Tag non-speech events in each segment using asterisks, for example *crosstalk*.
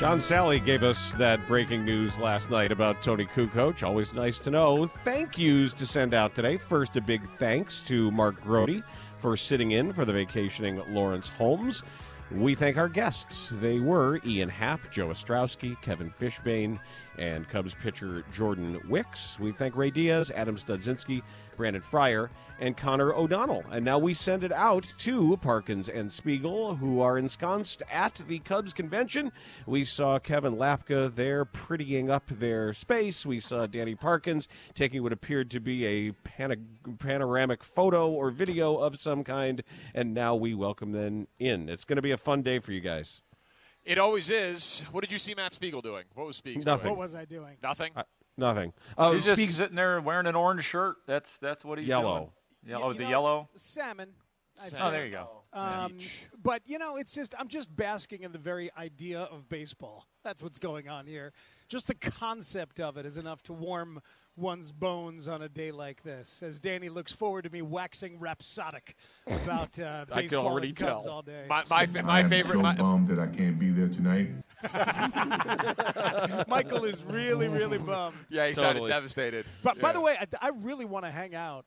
John Sally gave us that breaking news last night about Toni Kukoc. Always nice to know. Thank yous to send out today. First, a big thanks to Mark Grote for sitting in for the vacationing Lawrence Holmes. We thank our guests. They were Ian Happ, Joe Ostrowski, Kevin Fishbain, and Cubs pitcher Jordan Wicks. We thank Ray Diaz, Adam Studzinski, Brandon Fryer, and Connor O'Donnell. And now we send it out to Parkins and Spiegel, who are ensconced at the Cubs convention. We saw Kevin Lapka there prettying up their space. We saw Danny Parkins taking what appeared to be a pana- panoramic photo or video of some kind. And now we welcome them in. It's going to be a fun day for you guys. It always is. What did you see Matt Spiegel doing? What was Spiegel Nothing. doing? What was I doing? Nothing. Uh, Nothing. Oh, He's just sitting there wearing an orange shirt. That's that's what he's Yellow. doing. Yellow. You oh, the know, yellow. Salmon. Salmon. Oh, there you go. Um, but you know, it's just I'm just basking in the very idea of baseball. That's what's going on here. Just the concept of it is enough to warm one's bones on a day like this. As Danny looks forward to me waxing rhapsodic about uh, *laughs* I can baseball already and Cubs tell. all day. My my, fa- my I am favorite. so my- bummed that I can't be there tonight. *laughs* Michael is really, really *laughs* bummed. yeah, he sounded Totally. devastated. But by the way, I, I really want to hang out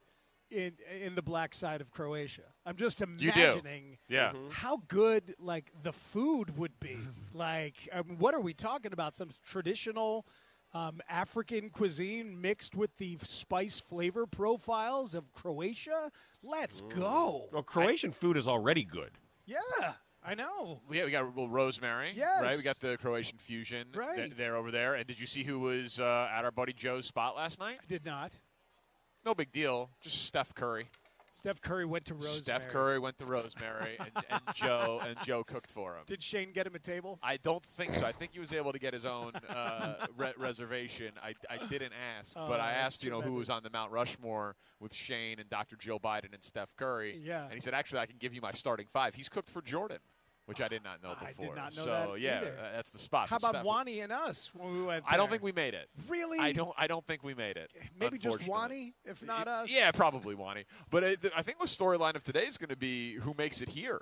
in in the black side of Croatia. I'm just imagining Yeah. how good like the food would be. like, um, what are we talking about? Some traditional um, African cuisine mixed with the spice flavor profiles of Croatia. Let's go! well, Croatian food is already good. Yeah, I know. Yeah, we got a little rosemary. Yes. Right. We got the Croatian fusion. th- Right. there over there. And did you see who was uh, at our buddy Joe's spot last night? I did not. No big deal. Just Steph Curry. Steph Curry went to Rosemary. Steph Curry went to Rosemary, and, and *laughs* Joe and Joe cooked for him. Did Shane get him a table? I don't think so. I think he was able to get his own uh, *laughs* re- reservation. I, I didn't ask, but I Oh, asked, you know, who was on the Mount Rushmore with Shane and Dr. Jill Biden and Steph Curry. Yeah. And he said, actually, I can give you my starting five. He's cooked for Jordan, which I did not know before. I did not know so that yeah, either. uh, that's the spot. How about. Wani and us when we went? I don't think we made it. Really? I don't. I don't think we made it. Maybe just. Wani, if not us. Yeah, probably Wani. But uh, I think the storyline of today is going to be who makes it here.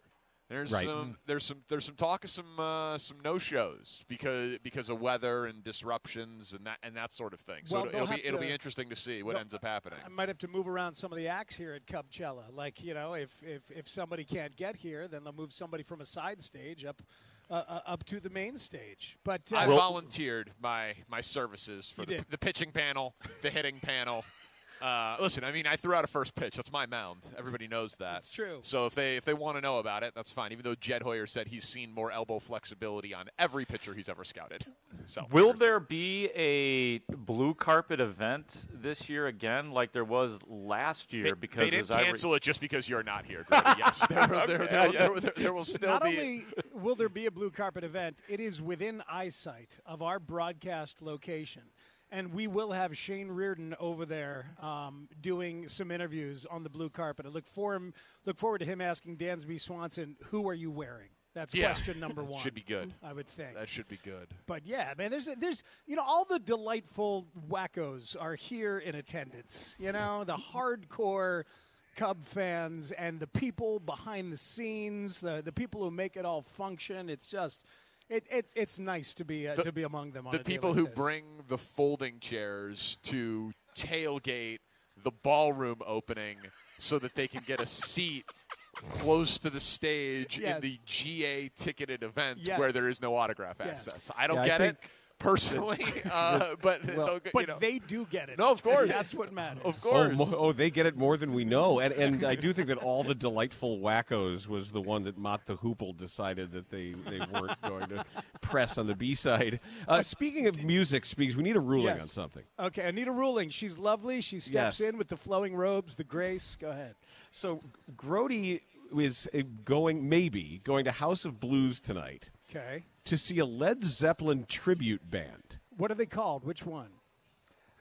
There's Right. some there's some there's some talk of some uh, some no shows because because of weather and disruptions and that and that sort of thing. So Well, it'll, it'll be have it'll be interesting to see what ends up happening. I might have to move around some of the acts here at Cubchella. Like you know, if if if somebody can't get here, then they'll move somebody from a side stage up uh, uh, up to the main stage. But uh, I volunteered my my services for the, did. the pitching panel, the hitting panel. Uh, listen, I mean, I threw out a first pitch. That's my mound. Everybody knows that. That's true. So if they if they want to know about it, that's fine. Even though Jed Hoyer said he's seen more elbow flexibility on every pitcher he's ever scouted. So Will there's that. there be a blue carpet event this year again, like there was last year? They, because they didn't as I re- cancel it just because you're not here. Grady. yes, there, there, *laughs* there, there, there, there- there will still not be. only will there be a blue carpet event, it is within eyesight of our broadcast location. And we will have Shane Reardon over there um, doing some interviews on the blue carpet. I look for him. Look forward to him asking Dansby Swanson, "Who are you wearing?" That's Yeah. question number *laughs* one. Should be good. I would think. that should be good. But yeah, man, there's there's you know all the delightful wackos are here in attendance. You *laughs* know the hardcore Cub fans and the people behind the scenes, the the people who make it all function. It's just it, it it's nice to be uh, The- to be among them. On The a day people like who this. bring the folding chairs to tailgate the ballroom opening so that they can get a seat close to the stage Yes. in the GA ticketed event Yes. where there is no autograph Yes. access. I don't Yeah, I get think- it personally, *laughs* uh, but it's okay. but you know. they do get it. No, of course. That's what matters. Of Oh, course. mo- oh, they get it more than we know, and and I do think that all the delightful wackos was the one that Mott the Hoople decided that they, they weren't *laughs* going to press on the B side. Uh, speaking of music, speaks we need a ruling Yes. on something. Okay, I need a Ruling. She's lovely. She steps Yes. in with the flowing robes, the grace. Go ahead. So Grote is uh, going maybe going to House of Blues tonight Okay. To see a Led Zeppelin tribute band. What are they called? Which one?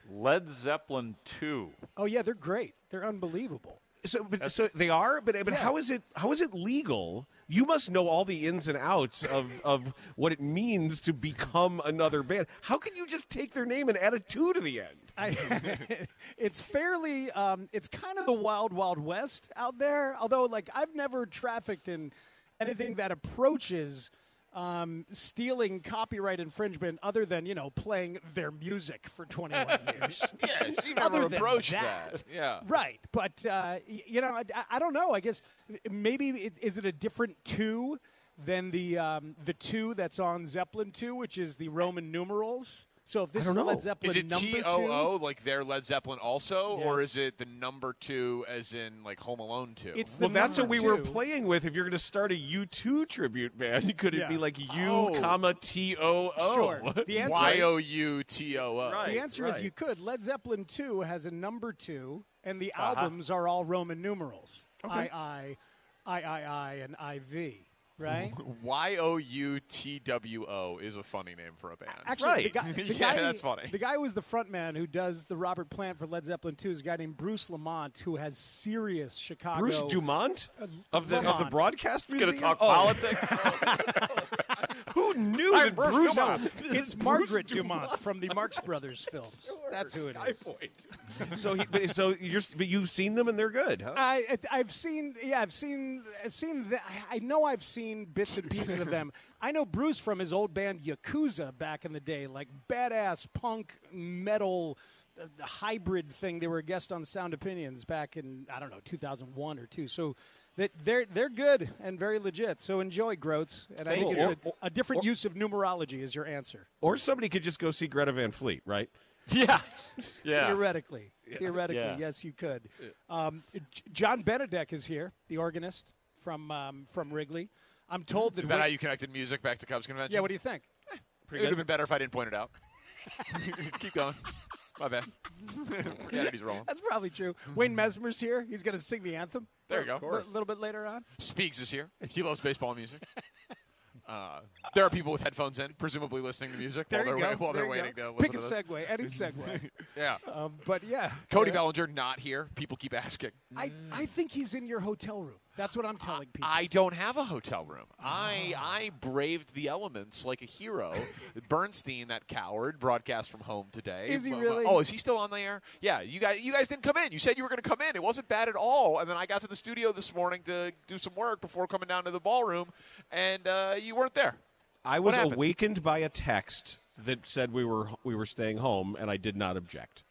Led Zeppelin 2. Oh yeah, they're great. They're unbelievable. So, but, so they are, but but Yeah. how is it? How is it legal? You must know all the ins and outs of of what it means to become another band. How can you just take their name and add a two to the end? I, *laughs* it's fairly, um, it's kind of the wild, wild west out there. Although, like, I've never trafficked in anything that approaches um, stealing copyright infringement, other than you know playing their music for 21 *laughs* years. Yes, *laughs* you Other never approached that. that. Yeah. Right, but uh, you know, I, I don't know. I guess maybe it, is it a different two than the um, the two that's on Zeppelin two, which is the Roman numerals. So if this is know. Led Zeppelin Is it T O O T O O two, like their Led Zeppelin also, or is it the number two as in like Home Alone two? it's the Well, that's what number we were playing with. If you're going to start a U two tribute band, *laughs* could it Yeah. be like U, Oh. comma T O O? Sure. The *laughs* answer, Y O U T O O. Right. the answer is you could. Led Zeppelin two has a number two, and the Uh-huh. albums are all Roman numerals. I I, I I I, and I V. Right. *laughs* Y O U T W O is a funny name for a band. Actually, the guy, the *laughs* Yeah, guy- that's funny. The guy who was the front man who does the Robert Plant for Led Zeppelin 2 is a guy named Bruce Lamont, who has serious Chicago. Bruce Dumont uh, of the of the Lamont. broadcast Gonna talk Oh, politics? *laughs* Who *laughs* knew that Bruce Bruce? Dumont. *laughs* It's *laughs* Margaret Dumont from the Marx Brothers films. That's who it is. Skypoint. so he, but, so you're but you've seen them and they're good, huh? I I've seen yeah I've seen I've seen the, I know I've seen bits and pieces of them. I know Bruce from his old band Yakuza back in the day, like badass punk metal uh, the hybrid thing. They were a guest on Sound Opinions back in I don't know 2001 or two. So that they're they're good and very legit. So enjoy Groats, and I think it's Or- a, a different use of numerology is your answer. or somebody could just go see Greta Van Fleet, right? *laughs* yeah. *laughs* Yeah. Theoretically, theoretically, Yeah. yes, you could. Um, John Benedek is here, the organist from um, from Wrigley. I'm told that. Is that we're- how you connected music back to Cubs convention? Yeah. What do you think? It would have been better if I didn't point it out. *laughs* Keep going. My bad. *laughs* He's rolling. That's probably true. Wayne Messmer's here. He's going to sing the anthem. There you go. A little bit later on. Speaks is here. He loves baseball music. Uh, there are people with headphones in, presumably listening to music There while they're, while There they're waiting go. to Pick a to segue. Any segue. *laughs* Yeah. um, but yeah, Cody Uh, Bellinger not here. People keep asking. I, I think he's in your hotel room. That's what I'm telling people. I don't have a hotel room. I I braved the elements like a hero. *laughs* Bernstein, that coward, broadcast from home today. Is he really? Oh, is he still on the air? Yeah, you guys you guys didn't come in. You said you were going to come in. It wasn't bad at all. And then I got to the studio this morning to do some work before coming down to the ballroom, and uh, you weren't there. I was awakened by a text that said we were we were staying home, and I did not object.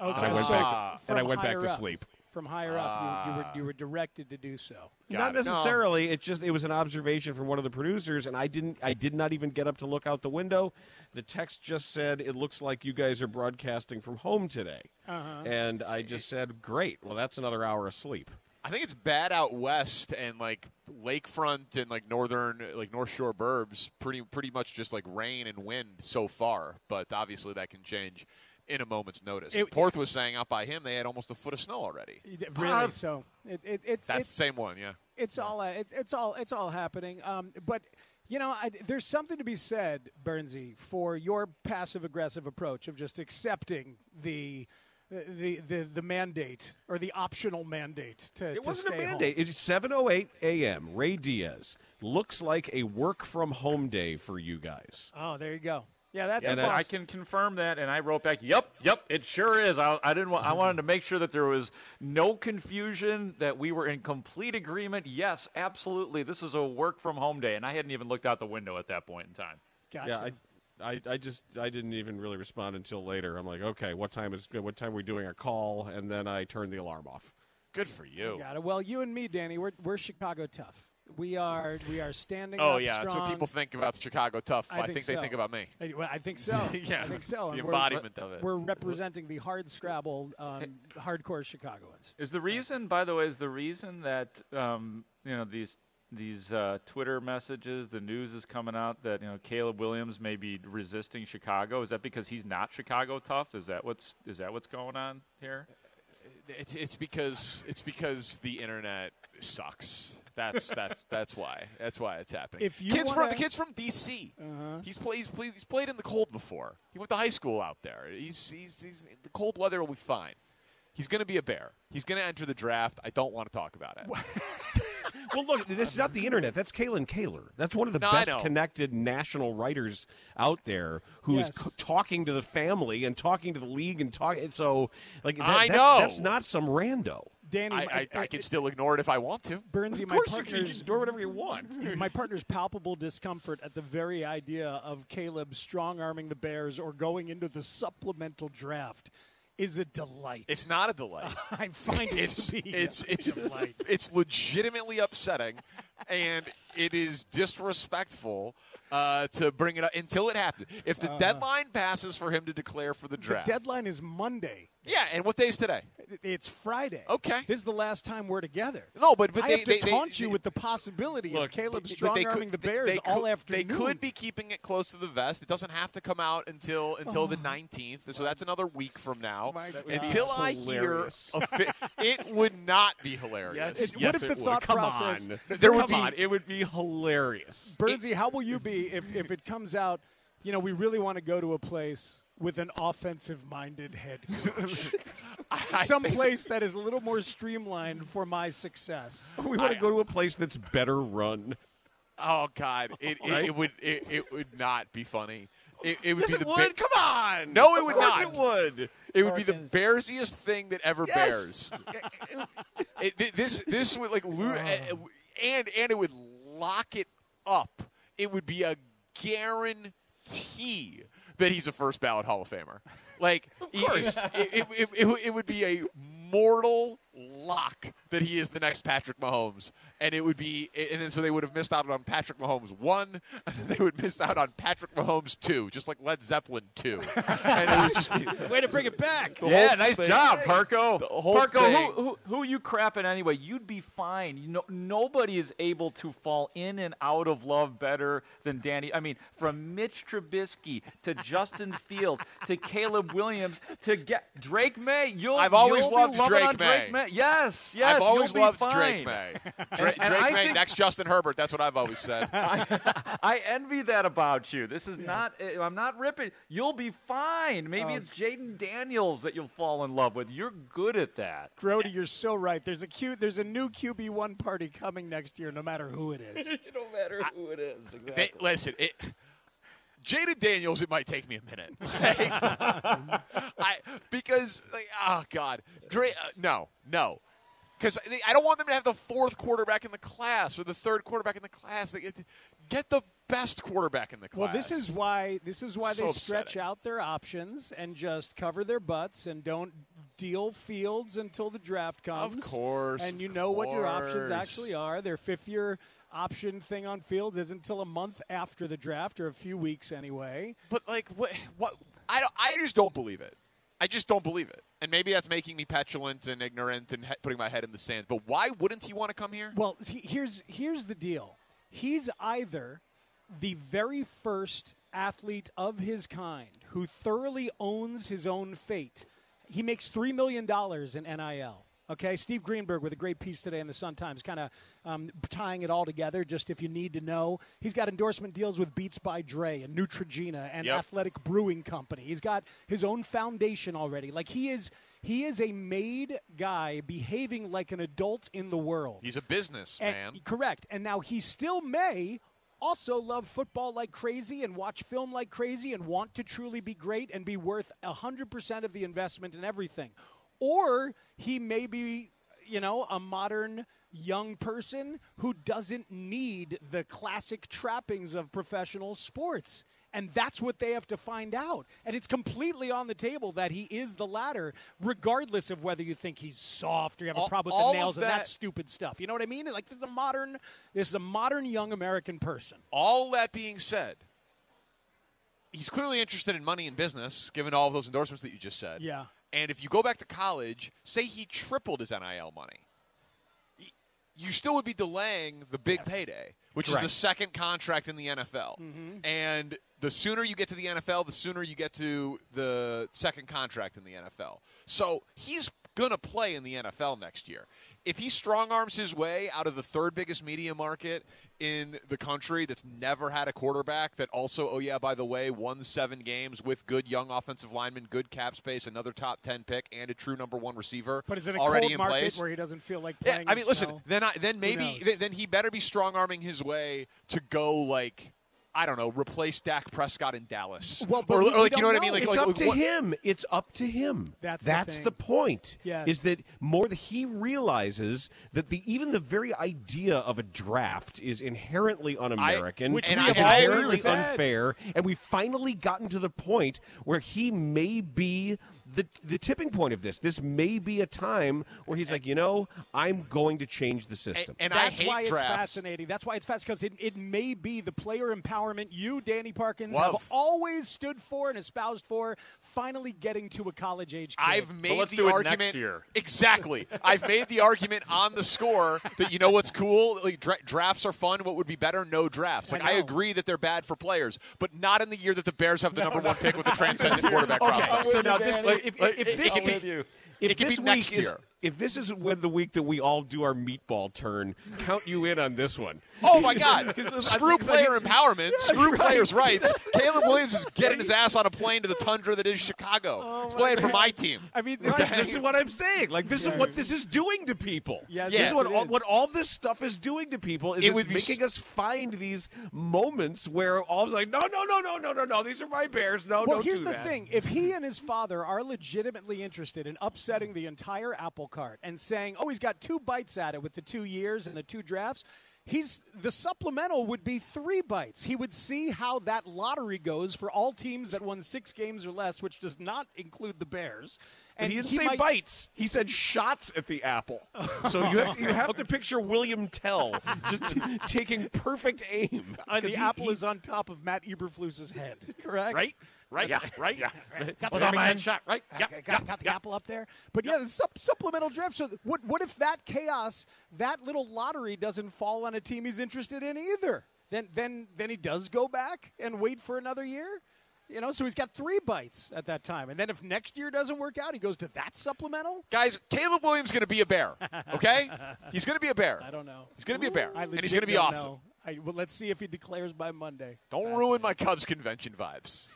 okay, And I went so back and I went back higher to up- sleep. From higher up, you, you, were, you were directed to do so. Not Got it. No. necessarily. It just it was an observation from one of the producers, and I didn't. I did not even get up to look out the window. The text just said, "It looks like you guys are broadcasting from home today," Uh-huh. and I just said, "Great. Well, that's another hour of sleep." I think it's bad out west and like lakefront and like northern like North Shore burbs. Pretty pretty much just like rain and wind so far, but obviously that can change in a moment's notice. It- Porth was saying out by him they had almost a foot of snow already. Really? So it, it, it's That's it's the same one, yeah. it's all uh, it's it's all it's all happening. Um, but you know, I, there's something to be said, Bernsey, for your passive aggressive approach of just accepting the. The, the the mandate or the optional mandate to It to wasn't a stay home. mandate. It's 7:08 a.m. Ray Diaz looks like a work from home day for you guys. Oh, there you go. Yeah, that's And the. I can confirm that, and I wrote back, "Yep, yep, it sure is." I, I didn't. Want, I wanted to make sure that there was no confusion, that we were in complete agreement. Yes, absolutely, this is a work from home day, and I hadn't even looked out the window at that point in time. Gotcha. Yeah, I, I, I just I didn't even really respond until later. I'm like, okay, what time is what time are we doing our call? And then I turned the alarm off. Good for you. Got it. Well, you and me, Danny, we're we're Chicago tough. We are we are standing Oh up yeah, that's what people think about Chicago tough. I I, think think, they think about me. I, well, I think *laughs* so. yeah, I think so. The And we're- embodiment of it. We're representing the hard scrabble, um, hardcore Chicagoans. Is the reason, by the way, is the reason that um, you know these these uh, Twitter messages, the news is coming out that you know Caleb Williams may be resisting Chicago. Is that because he's not Chicago tough? Is that what's is that what's going on here? It's, it's because it's because the internet sucks. That's that's that's why. That's why it's happening. If you kids wanna- the kids from DC, Uh-huh. he's played he's played he's played in the cold before. He went to high school out there. He's he's, he's the cold weather will be fine. He's going to be a bear. He's going to enter the draft. I don't want to talk about it. *laughs* Well, look, this is not the internet. That's Kalyn Kahler. That's one of the No, best connected national writers out there who is Yes. c- talking to the family and talking to the league and talking. So, like, that, I that's, know. that's not some rando. Danny, I, I, I *laughs* can still ignore it if I want to. Bernsey, Of my course, you can, you partner's do whatever you want. *laughs* my partner's palpable discomfort at the very idea of Caleb strong arming the Bears or going into the supplemental draft is a delight. It's not a delay. *laughs* I find it it's to be it's a it's delight. it's legitimately upsetting, and it is disrespectful uh, to bring it up until it happens. If the deadline passes for him to declare for the The draft, deadline is Monday. Yeah. And what day is today? It's Friday. Okay. This is the last time we're together. No, but but I they have to they, they- taunt you they- with the possibility Look, of Caleb but strong arming the Bears they all could, afternoon. They could be keeping it close to the vest. It doesn't have to come out until until the 19th. So that's another week from now. Until I hear, hilarious. a fi- *laughs* it would not be hilarious. Yes, It- yes, what if it the would. thought Come process- on. There would Come be- on. It would be hilarious. Bernsey, how will you be if, if it comes out, you know, we really want to go to a place with an offensive minded head *laughs* coach? *laughs* Some place that is a little more streamlined for my success. We want to go to a place that's better run. Oh God! It, it, Right? it would it, it would not be funny. It, it would Yes, be it the would. Ba- Come on. No, it Of would not. It would. it would be the bearsiest thing that ever Yes. bears. *laughs* It, this this would like lo- eh, eh, and and it would lock it up. It would be a guarantee that he's a first ballot Hall of Famer. Like, of course. it, it, it, it, would- it would be a mortal lock that he is the next Patrick Mahomes, and it would be, and then so they would have missed out on Patrick Mahomes one, *laughs* and then they would miss out on Patrick Mahomes two, just like Led Zeppelin two, *laughs* and it would just be *laughs* Way to bring it back. yeah, nice thing- job, Parco. The whole Parco, thing- who, who who you crapping anyway? You'd be fine. You know, nobody is able to fall in and out of love better than Danny. I mean, from Mitch Trubisky to Justin Fields to Caleb Williams to get Drake Maye. You'll I've always you'll loved loving Drake on Drake Maye. May. Yes, yes. I've always you'll be loved fine. Drake Maye. *laughs* Dra- And- and Drake I May, think- next Justin Herbert. That's what I've always said. *laughs* I envy that about you. This is not. eh, I'm not ripping. You'll be fine. Maybe Um, it's Jayden Daniels that you'll fall in love with. You're good at that. Grote, you're so right. There's a cute, there's a new QB one party coming next year, no matter who it is. *laughs* no matter who it is. They, listen, it, Jayden Daniels, it might take me a minute. *laughs* Like, *laughs* I because like oh god, Dre, uh, no, no, because I don't want them to have the fourth quarterback in the class or the third quarterback in the class. They get, the best quarterback in the class. Well, this is why this is why So they stretch upsetting. out their options and just cover their butts and don't deal fields until the draft comes. Of course, and you know what your options actually are. Their fifth year option thing on fields isn't until a month after the draft or a few weeks anyway. But like, what? What? I I just don't believe it. I just don't believe it. And maybe that's making me petulant and ignorant and he- putting my head in the sand. But why wouldn't he want to come here? Well, see, here's here's the deal. He's either the very first athlete of his kind who thoroughly owns his own fate. He makes three million dollars in NIL. Okay, Steve Greenberg with a great piece today in the Sun Times, kind of um, tying it all together. Just if you need to know, he's got endorsement deals with Beats by Dre and Neutrogena and Yep. Athletic Brewing Company. He's got his own foundation already. Like he is, he is a made guy behaving like an adult in the world. He's a business And- man. Correct. And now he still may also love football like crazy and watch film like crazy and want to truly be great and be worth 100% of the investment and everything. Or he may be, you know, a modern young person who doesn't need the classic trappings of professional sports. And that's what they have to find out. And it's completely on the table that he is the latter, regardless of whether you think he's soft or you have All- a problem with the nails and that that- stupid stuff. You know what I mean? Like this is a modern, this is a modern young American person. All that being said, he's clearly interested in money and business, given all of those endorsements that you just said. Yeah. And if you go back to college, say he tripled his NIL money, you still would be delaying the big payday, which is the second contract in the NFL. Mm-hmm. And the sooner you get to the NFL, the sooner you get to the second contract in the NFL. So he's going to play in the NFL next year. If he strong arms his way out of the third biggest media market in the country that's never had a quarterback that also, oh, yeah, by the way, won seven games with good young offensive linemen, good cap space, another top 10 pick, and a true number one receiver But is it a already cold in market place. where he doesn't feel like Yeah, playing? I in mean, listen. snow? Then, I, then maybe then he better be strong arming his way to go like I don't know, replace Dak Prescott in Dallas. Well, but or, we- or like we you know what I mean? Like, it's like, up like, to what- him. It's up to him. That's the that's thing. the point. Yes. Is that more that he realizes that the even the very idea of a draft is inherently un-American, Which And we I- have I inherently unfair, and we've finally gotten to the point where he may be the the tipping point of this. This may be a time where he's like, you know, I'm going to change the system. and That's I hate why it's fascinating. That's why it's fascinating because it, it may be the player empowerment you, Danny Parkins, Love. have always stood for and espoused for. Finally, getting to a college age. Kid. I've made let's the do it argument next year. exactly. I've made the argument on the score that you know what's cool. Like dra- drafts are fun. What would be better? No drafts. I Like I, know. agree that they're bad for players, but not in the year that the Bears have the number one pick with a transcendent *laughs* quarterback prospect. so now this, If, if it- this be- if this be week next is, year. If this is when the week that we all do our meatball turn, count you in on this one. *laughs* Oh my God! *laughs* Screw player think- empowerment. Screw right. players' rights. *laughs* Caleb Williams is getting his ass on a plane to the tundra that is Chicago. Oh, He's playing for my team. I mean, Right, this is what I'm saying. Like this is what this is doing to people. Yes, this yes, is what all, is. what all this stuff is doing to people is It it's would be s- making us find these moments where all of a sudden, no, no, no, no, no, no, no, these are my Bears. No, Well, don't here's do the that. thing: if he and his father are legitimately interested in upsetting the entire apple cart and saying, "Oh, he's got two bites at it with the two years and the two drafts," he's the supplemental would be three bites. He would see how that lottery goes for all teams that won six games or less, which does not include the Bears. And And he didn't he say might- bites. He said shots at the apple. *laughs* So you have, you have to picture William Tell *laughs* just t- *laughs* taking perfect aim. Uh, the he- apple he- is on top of Matt Eberflus's head, correct? right, *laughs* right, Yeah. right. Yeah. Got Was the, on my headshot, right? got, got, got the apple up there. But yeah, the sup- supplemental draft. So what, what if that chaos, that little lottery doesn't fall on a team he's interested in either? Then, then, then he does go back and wait for another year. You know, so he's got three bites at that time. And then if next year doesn't work out, he goes to that supplemental. Guys, Caleb Williams is going to be a bear. Okay, *laughs* he's going to be a bear. I don't know. He's going to be a bear, I and he's going to be awesome. I, well, let's see if he declares by Monday. Don't ruin my Cubs convention vibes.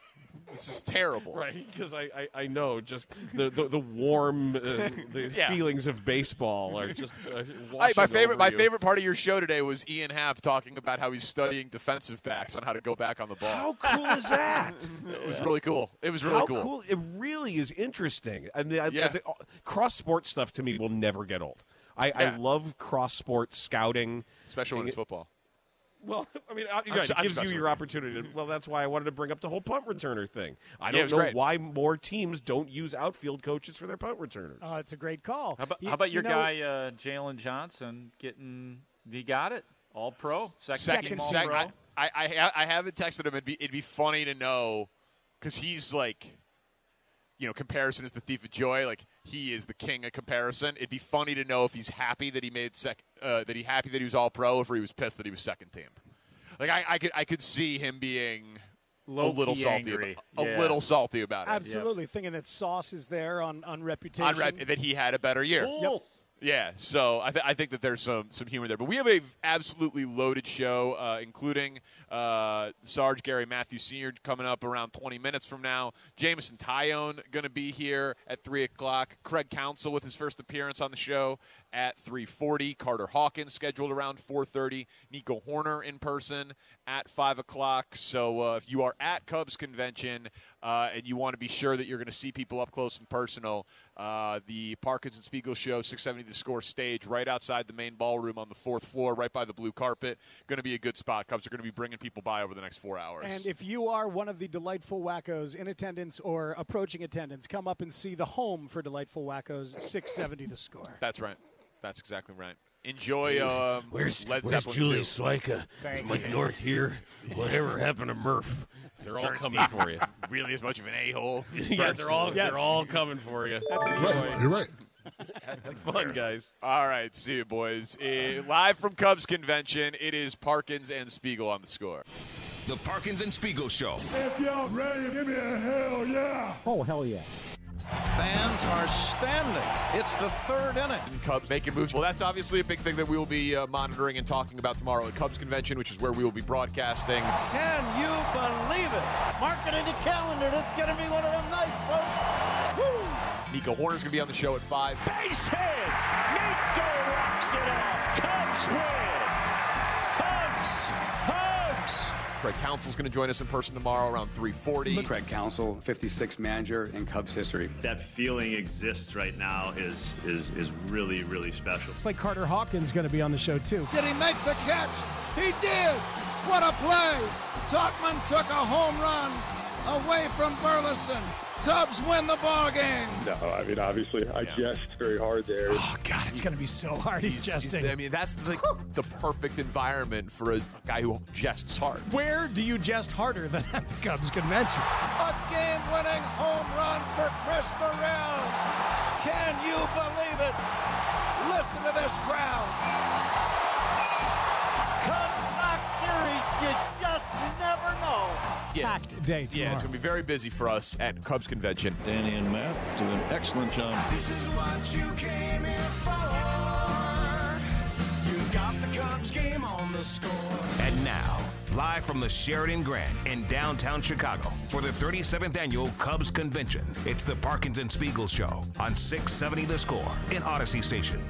This is terrible. Right, because I, I, I know just the the, the warm uh, the *laughs* Yeah. feelings of baseball are just uh, I, my favorite, my you. favorite part of your show today was Ian Happ talking about how he's studying defensive backs on how to go back on the ball. How cool is that? *laughs* It was really cool. It was really How cool. It really is interesting. And the, I- Yeah. the- cross sport stuff to me will never get old. I, I love cross sport scouting. especially when it's football. Well, *laughs* I mean, uh, I'm right, ju- it I'm gives you your opportunity. To, well, that's why I wanted to bring up the whole punt returner thing. I don't was know great. why more teams don't use outfield coaches for their punt returners. Oh, it's a great call. How about, You- how about you your know- guy uh, Jaylon Johnson getting? He got it. All pro. Second, Second, team sec- pro. I, I, I, I haven't texted him. It'd be, it'd be funny to know because he's like, you know, comparison is the thief of joy. Like he is the king of comparison. It'd be funny to know if he's happy that he made sec, uh, that he happy that he was all pro, or if he was pissed that he was second team. Like I, I could, I could see him being a Low-key little salty, about, a Yeah. little salty about it. Absolutely, thinking that Sauce is there on on reputation. On rep- that he had a better year. Bulls. Yeah, so I, th- I think that there's some some humor there, but we have a absolutely loaded show, uh, including uh, Sarge Gary Matthews Sr. coming up around 20 minutes from now. Jameson Taillon going to be here at three o'clock. Craig Counsell with his first appearance on the show at 3:40. Carter Hawkins scheduled around 4:30. Nico Hoerner in person at five o'clock. So uh, if you are at Cubs convention uh, and you want to be sure that you're going to see people up close and personal, uh, the Parkins and Spiegel Show 670 The Score stage right outside the main ballroom on the fourth floor, right by the blue carpet. Going to be a good spot. Cubs are going to be bringing people by over the next four hours. And if you are one of the delightful wackos in attendance or approaching attendance, come up and see the home for delightful wackos. 670 the score. That's right. That's exactly right. Enjoy um, Where's Led Where's Zeppelin Julie 2. Swyka? Like north here. Whatever happened to Murph? *laughs* They're all coming for you. *laughs* Really as much of an a-hole. *laughs* yeah, they're all Yes. they're all coming for you. That's right. You're right. Have fun, guys. All right, see you, boys. Uh, live from Cubs convention, it is Parkins and Spiegel on the score. The Parkins and Spiegel Show. If y'all ready, give me a hell yeah. Oh, hell yeah. Fans are standing. It's the third inning. Cubs making moves. Well, that's obviously a big thing that we will be uh, monitoring and talking about tomorrow at Cubs Convention, which is where we will be broadcasting. Can you believe it? Mark it in the calendar. This is going to be one of them nights, folks. Woo! Nico Hoerner's going to be on the show at 5. Base hit! Nico rocks it out. Cubs win! Hugs! Hugs! Craig Counsell's going to join us in person tomorrow around 3:40. Craig Counsell, 56th manager in Cubs history. That feeling exists right now is is is really really special. It's like Carter Hawkins going to be on the show too. Did he make the catch? He did. What a play! Tauchman took a home run away from Burleson. Cubs win the ball game. No, I mean obviously I jest very hard there. Oh God, it's going to be so hard. He's, He's- jesting. he's- I mean, that's the, the perfect environment for a guy who jests hard. Where do you jest harder than at the Cubs convention? A game-winning home run for Chris Burrell. Can you believe it? Listen to this crowd. Know. Packed day tomorrow. Yeah, it's going to be very busy for us at Cubs Convention. Danny and Matt do an excellent job. This is what you came here for. You got the Cubs game on the score. And now, live from the Sheraton Grand in downtown Chicago for the 37th annual Cubs Convention, it's the Parkins and Spiegel Show on 670 The Score in Audacy Station.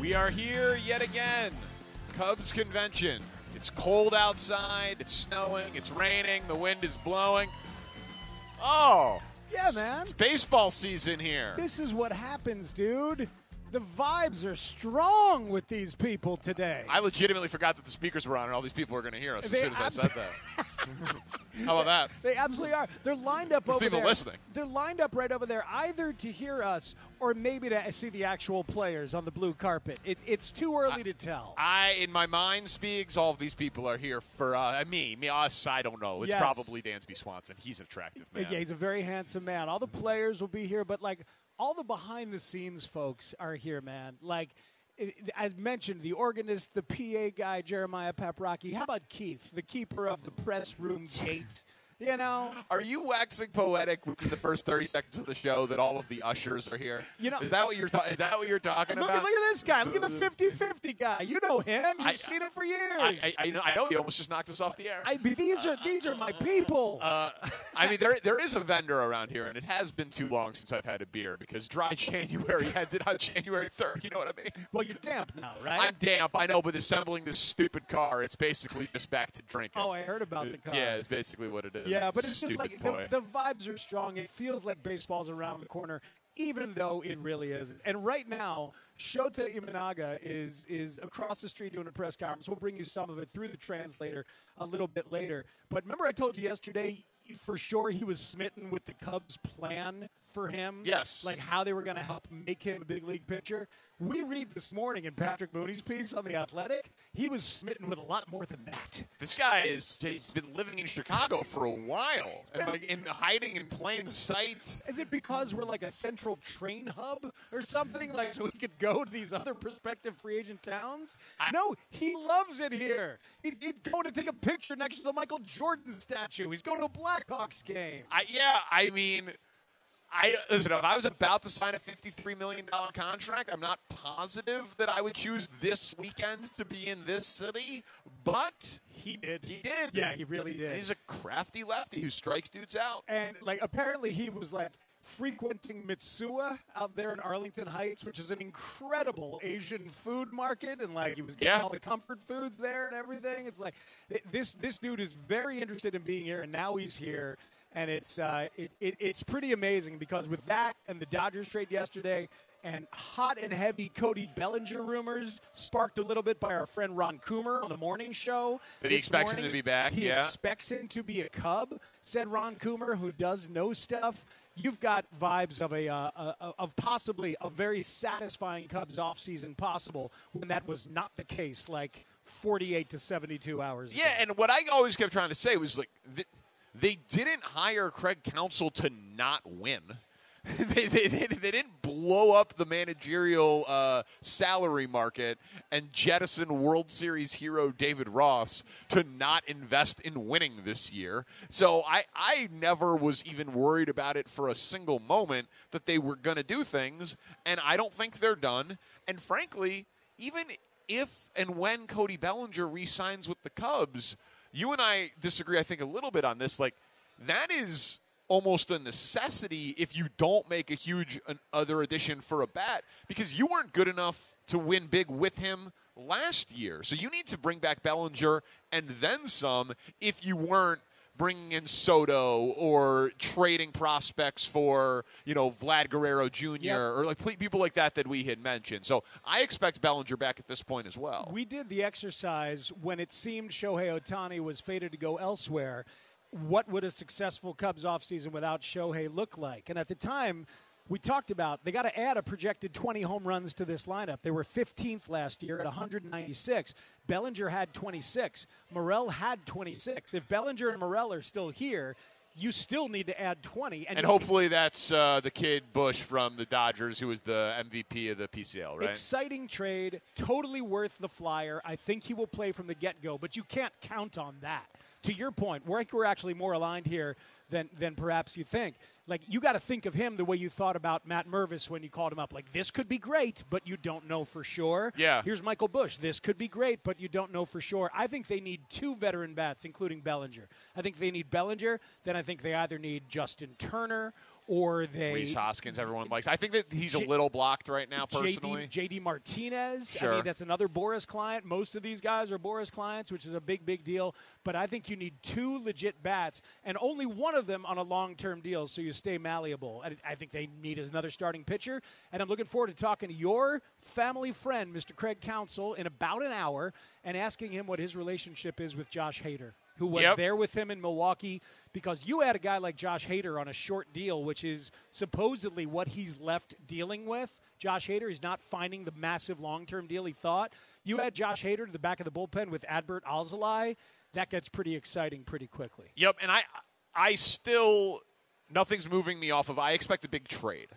We are here yet again. Cubs Convention. It's cold outside, it's snowing, it's raining, the wind is blowing. Oh, Yeah, man. it's baseball season here. This is what happens, dude. The vibes are strong with these people today. I legitimately forgot that the speakers were on and all these people were going to hear us as soon as I abs- said that. *laughs* *laughs* How about that? *laughs* They absolutely are. They're lined up over people there. listening. They're lined up right over there, either to hear us or maybe to see the actual players on the blue carpet. It, it's too early to tell. I, in my mind, speaks. All of these people are here for uh, me, me, us. I don't know. It's Yes. probably Dansby Swanson. He's an attractive man. Yeah, he's a very handsome man. All the players will be here, but like all the behind the scenes folks are here, man. Like i- as mentioned, the organist, the PA guy, Jeremiah Paprocki. How about Keith, the keeper of the press room gate? You know, Are you waxing poetic within the first thirty seconds of the show that all of the ushers are here? You know- is that what you're ta- is that what you're talking look about? look at this guy. Look at the 50-50 guy. You know him. You've I- seen him for years. I, I, I know, I know you almost just knocked us off the air. I- these are these are my people. Uh, I mean, there there is a vendor around here, and it has been too long since I've had a beer because dry *laughs* January ended on January third. You know what I mean? well, you're damp now, right? I'm damp, I know, but assembling this stupid car, it's basically just back to drinking. oh, I heard about the car. Yeah, it's basically what it is. Yeah, but it's just like the, the vibes are strong. It feels like baseball's around the corner, even though it really isn't. And right now, Shota Imanaga is is across the street doing a press conference. We'll bring you some of it through the translator a little bit later. But remember, I told you yesterday. For sure, he was smitten with the Cubs' plan for him. Yes. like how they were going to help make him a big league pitcher. We read this morning in Patrick Mooney's piece on the Athletic. He was smitten with a lot more than that. This guy is he's been living in Chicago for a while and like in hiding in plain sight. Is it because we're like a central train hub or something? Like, so he could go to these other prospective free agent towns? no, he loves it here. He's, he's going to take a picture next to the Michael Jordan statue. He's going to a Blackhawks game. I, yeah, I mean, I listen. If I was about to sign a fifty-three million dollar contract, I'm not positive that I would choose this weekend to be in this city. But He did. he did. Yeah, he really did. And he's a crafty lefty who strikes dudes out. And like, apparently, he was like frequenting Mitsuwa out there in Arlington Heights, which is an incredible Asian food market, and like he was getting Yeah. all the comfort foods there and everything. It's like this this dude is very interested in being here, and now he's here. And it's uh, it, it, it's pretty amazing because with that and the Dodgers trade yesterday, and hot and heavy Cody Bellinger rumors sparked a little bit by our friend Ron Coomer on the morning show. That he expects him to be back, He yeah. expects him to be a Cub, said Ron Coomer, who does know stuff. You've got vibes of a uh, of possibly a very satisfying Cubs offseason possible when that was not the case, like 48 to 72 hours. Yeah, and what I always kept trying to say was like th- they didn't hire Craig Counsell to not win. *laughs* they, they, they, they didn't blow up the managerial uh, salary market and jettison World Series hero David Ross to not invest in winning this year. So I, I never was even worried about it for a single moment that they were going to do things, and I don't think they're done. And frankly, even if and when Cody Bellinger re-signs with the Cubs, you and I disagree, I think, a little bit on this. Like, that is almost a necessity if you don't make a huge other addition for a bat because you weren't good enough to win big with him last year. So you need to bring back Bellinger and then some if you weren't bringing in Soto or trading prospects for you know Vlad Guerrero Jr. Yep. or like people like that that we had mentioned. So I expect Bellinger back at this point as well. We did the exercise when it seemed Shohei Ohtani was fated to go elsewhere. What would a successful Cubs offseason without Shohei look like? And at the time, we talked about they got to add a projected 20 home runs to this lineup. They were 15th last year at 196. Bellinger had 26. Morel had 26. If Bellinger and Morel are still here, you still need to add 20. And, and hopefully that's uh, the kid Busch from the Dodgers, who was the MVP of the PCL, right? Exciting trade, totally worth the flyer. I think he will play from the get go, but you can't count on that. To your point, we're, we're actually more aligned here than, than perhaps you think like you got to think of him the way you thought about Matt Mervis when you called him up. Like this could be great, but you don't know for sure. Yeah. Here's Michael Busch. This could be great, but you don't know for sure. I think they need two veteran bats, including Bellinger. I think they need Bellinger. Then I think they either need Justin Turner or they Rhys Hoskins. Everyone likes. I think that he's J- a little blocked right now, personally. JD, JD Martinez. Sure. I mean, that's another Boras client. Most of these guys are Boras clients, which is a big, big deal. But I think you need two legit bats, and only one of them on a long-term deal, so you stay malleable. And I think they need another starting pitcher. And I'm looking forward to talking to your family friend, Mr. Craig Counsell, in about an hour, and asking him what his relationship is with Josh Hader who was yep. there with him in Milwaukee because you had a guy like Josh Hader on a short deal, which is supposedly what he's left dealing with. Josh Hader is not finding the massive long term deal he thought. You had Josh Hader to the back of the bullpen with Adbert Alzolay. That gets pretty exciting pretty quickly. Yep, and I I still nothing's moving me off of I expect a big trade.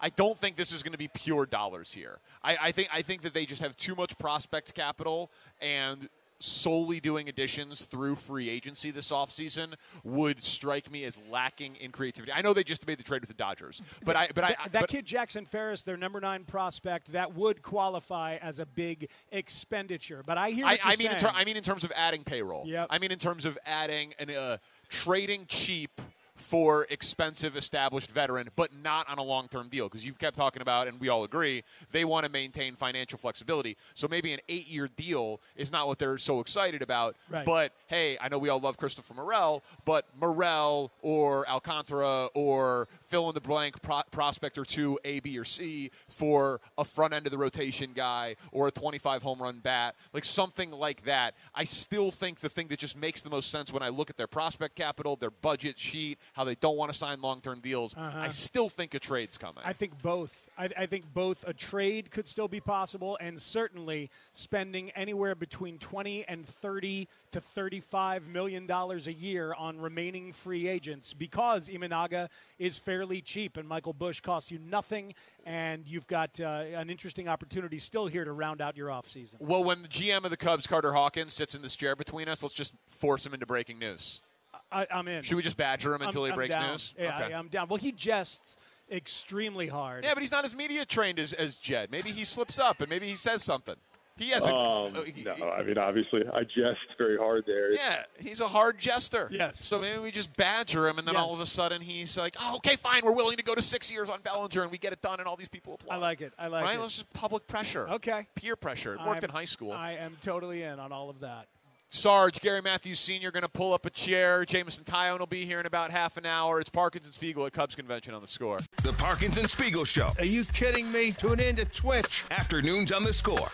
I don't think this is going to be pure dollars here. I, I, think I think that they just have too much prospect capital and solely doing additions through free agency this offseason would strike me as lacking in creativity. I know they just made the trade with the Dodgers, but I but I that but, kid Jackson Ferris, their number nine prospect, that would qualify as a big expenditure. But I hear I, I, mean in ter- I mean in terms of adding payroll. Yep. I mean in terms of adding and uh, trading cheap for expensive established veteran, but not on a long term deal. Because you've kept talking about, and we all agree, they want to maintain financial flexibility. So maybe an eight year deal is not what they're so excited about. Right. But hey, I know we all love Christopher Morel, but Morel or Alcantara or fill in the blank pro- prospect or two, A, B, or C, for a front end of the rotation guy or a 25 home run bat, like something like that. I still think the thing that just makes the most sense when I look at their prospect capital, their budget sheet, how they don't want to sign long term deals, uh-huh. I still think a trade's coming. I think both. I, I, think both a trade could still be possible, and certainly spending anywhere between 20 and 30 to 35 million dollars a year on remaining free agents because Imanaga is fairly cheap and Michael Busch costs you nothing, and you've got uh, an interesting opportunity still here to round out your offseason. Well, when the GM of the Cubs, Carter Hawkins, sits in this chair between us, let's just force him into breaking news. I, am in. Should we just badger him until I'm, he breaks I'm news? Yeah, okay. I, I'm down. Well, he jests extremely hard. Yeah, but he's not as media trained as, as Jed. Maybe he slips up and maybe he says something. He has a. Um, no, I mean, obviously, I jest very hard there. Yeah, he's a hard jester. Yes. So maybe we just badger him, and then Yes. all of a sudden he's like, "Oh, okay, fine, we're willing to go to six years on Bellinger, and we get it done, and all these people applaud. I like it. I like right? it. Let's just public pressure. Okay. Peer pressure. It worked I'm- in high school. I am totally in on all of that. Sarge, Gary Matthews Sr. going to pull up a chair. Jameson Taillon will be here in about half an hour. It's Parkins and Spiegel at Cubs Convention on the score. The Parkins and Spiegel Show. Are you kidding me? Tune in to Twitch. Afternoons on the score.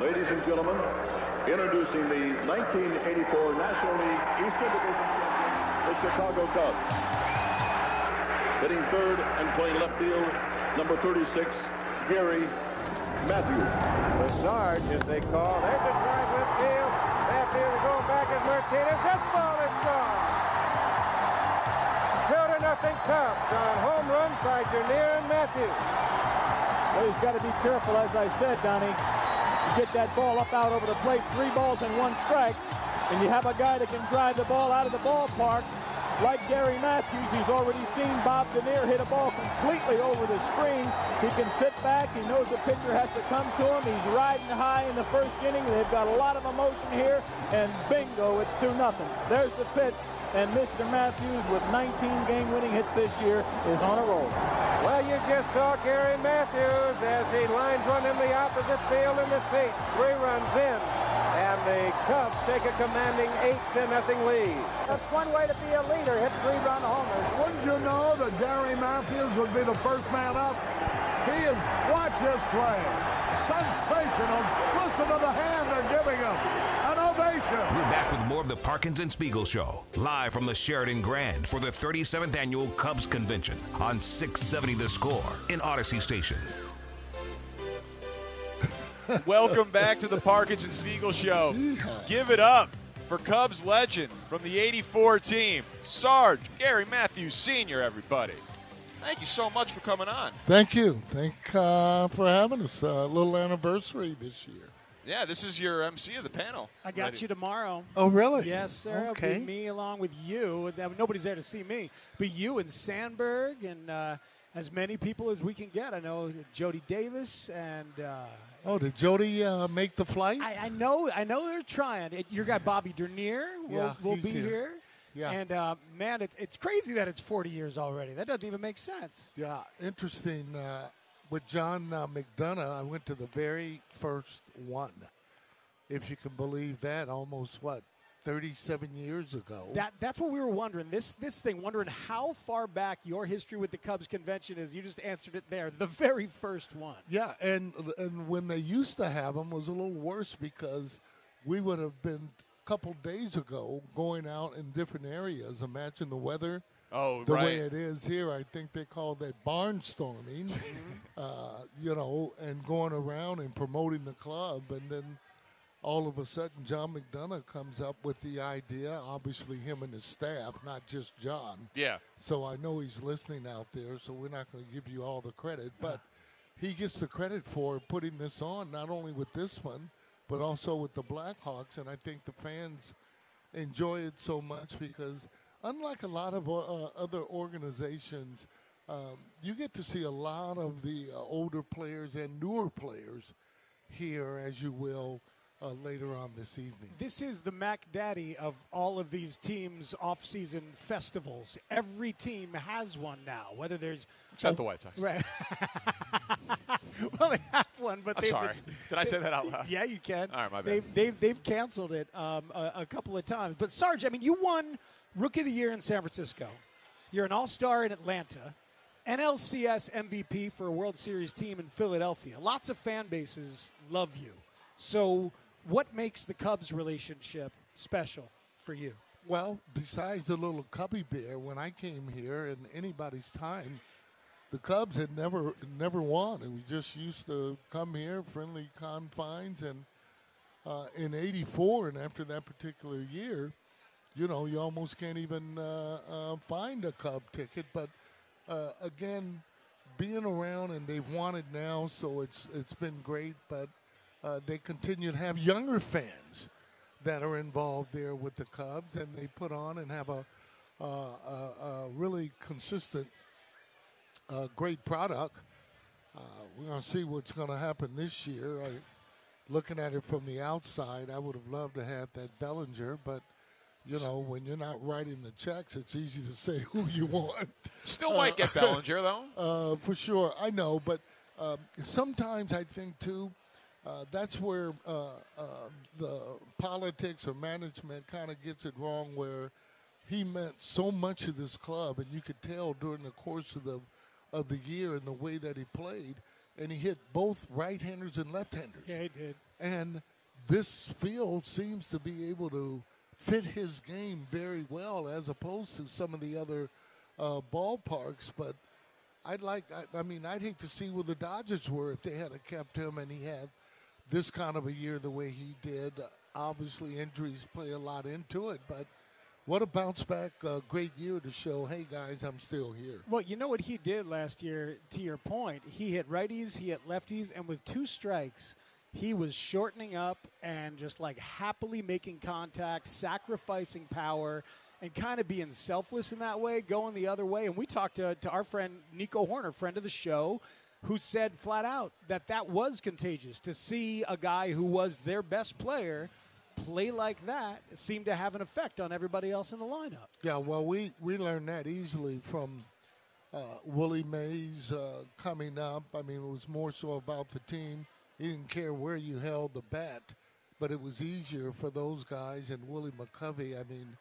Ladies and gentlemen, introducing the 1984 National League Eastern Division champion, the Chicago Cubs. Hitting third and playing left field, number 36, Gary Matthews. Bessard, as they call. There's a drive Martinez. This ball is gone. Two to nothing Cubs on home run by Dernier and Matthews. Well, he's got to be careful, as I said, Donnie. You get that ball up out over the plate, three balls and one strike, and you have a guy that can drive the ball out of the ballpark like Gary Matthews. He's already seen Bob Dernier hit a ball completely over the screen. He can sit back. He knows the pitcher has to come to him. He's riding high in the first inning. They've got a lot of emotion here, and bingo, it's 2 nothing. There's the pitch, and Mr. Matthews, with 19 game-winning hits this year, is on a roll. Well, you just saw Gary Matthews as he lines one in the opposite field in the seat. Three runs in. And the Cubs take a commanding 8 to nothing lead. That's one way to be a leader, hit three-run homers. Wouldn't you know that Gary Matthews would be the first man up? He is, watch this play. Sensational. Listen to the hand they're giving him. An. We're back with more of the Parkins and Spiegel Show, live from the Sheraton Grand for the 37th annual Cubs Convention on 670 The Score in Audacy Station. *laughs* Welcome back to the Parkins and Spiegel Show. Give it up for Cubs legend from the 84 team, Sarge Gary Matthews Sr., everybody. Thank you so much for coming on. Thank you. Thank uh, for having us. A little anniversary this year. Yeah, this is your MC of the panel. I got Ready- you tomorrow. Oh, really? Yes, sir. Okay. Be me along with you. Nobody's there to see me, but you and Sandberg and uh, as many people as we can get. I know Jody Davis and. Uh, Oh, did Jody uh, make the flight? I, I know, I know they're trying. It, your guy Bobby Dernier will, Yeah, will be here. here. Yeah. And uh, man, it's it's crazy that it's 40 years already. That doesn't even make sense. Yeah, interesting. Uh, with John uh, McDonough, I went to the very first one. If you can believe that, almost what, 37 years ago. That that's what we were wondering. This this thing, wondering how far back your history with the Cubs convention is. You just answered it there. The very first one. Yeah, and and when they used to have them was a little worse because we would have been a couple days ago going out in different areas. Imagine the weather. Oh, the right. way it is here, I think they call that barnstorming. uh, you know, and going around and promoting the club, and then all of a sudden, John McDonough comes up with the idea. Obviously, him and his staff, not just John. Yeah. So I know he's listening out there, so we're not going to give you all the credit, *laughs* but he gets the credit for putting this on, not only with this one, but also with the Blackhawks. And I think the fans enjoy it so much because, unlike a lot of uh, other organizations, um, you get to see a lot of the uh, older players and newer players here, as you will. Uh, later on this evening. This is the Mac Daddy of all of these teams' off-season festivals. Every team has one now. Whether there's Except a- the White Sox. right? *laughs* well, they have one, but I'm they've sorry. Did I say that out loud? *laughs* Yeah, you can. All right, my bad. They've they've, they've canceled it um, a, a couple of times. But Sarge, I mean, you won Rookie of the Year in San Francisco. You're an All-Star in Atlanta. NLCS MVP for a World Series team in Philadelphia. Lots of fan bases love you. So, what makes the Cubs relationship special for you? Well, besides the little cubby bear, when I came here in anybody's time, the Cubs had never never won, and we just used to come here, friendly confines, and uh, in '84, and after that particular year, you know, you almost can't even uh, uh, find a Cub ticket. But uh, again, being around, and they've it now, so it's it's been great. But uh, they continue to have younger fans that are involved there with the Cubs, and they put on and have a, uh, a, a really consistent, uh, great product. We're to see what's to happen this year. I, looking at it from the outside, I would have loved to have that Bellinger, but you know, when you're not writing the checks, it's easy to say who you want. Still might get *laughs* Bellinger, though. *laughs* Uh, for sure, I know, but um, sometimes I think too. Uh, that's where uh, uh, the politics or management kind of gets it wrong. Where he meant so much of this club, and you could tell during the course of the of the year and the way that he played, and he hit both right-handers and left-handers. Yeah, he did. And this field seems to be able to fit his game very well, as opposed to some of the other uh, ballparks. But I'd like, I, I mean, I'd hate to see where the Dodgers were if they had kept him and he had this kind of a year the way he did. Obviously, injuries play a lot into it, but what a bounce back, uh, great year to show, hey guys, I'm still here. Well, you know what he did last year, to your point? He hit righties, he hit lefties, and with two strikes, he was shortening up and just like happily making contact, sacrificing power, and kind of being selfless in that way, going the other way. And we talked to, to our friend Nico Hoerner, friend of the show, who said flat out that that was contagious to see a guy who was their best player play like that seemed to have an effect on everybody else in the lineup. Yeah, well, we, we learned that easily from uh, Willie Mays uh, coming up. I mean, it was more so about the team. He didn't care where you held the bat, but it was easier for those guys. And Willie McCovey, I mean,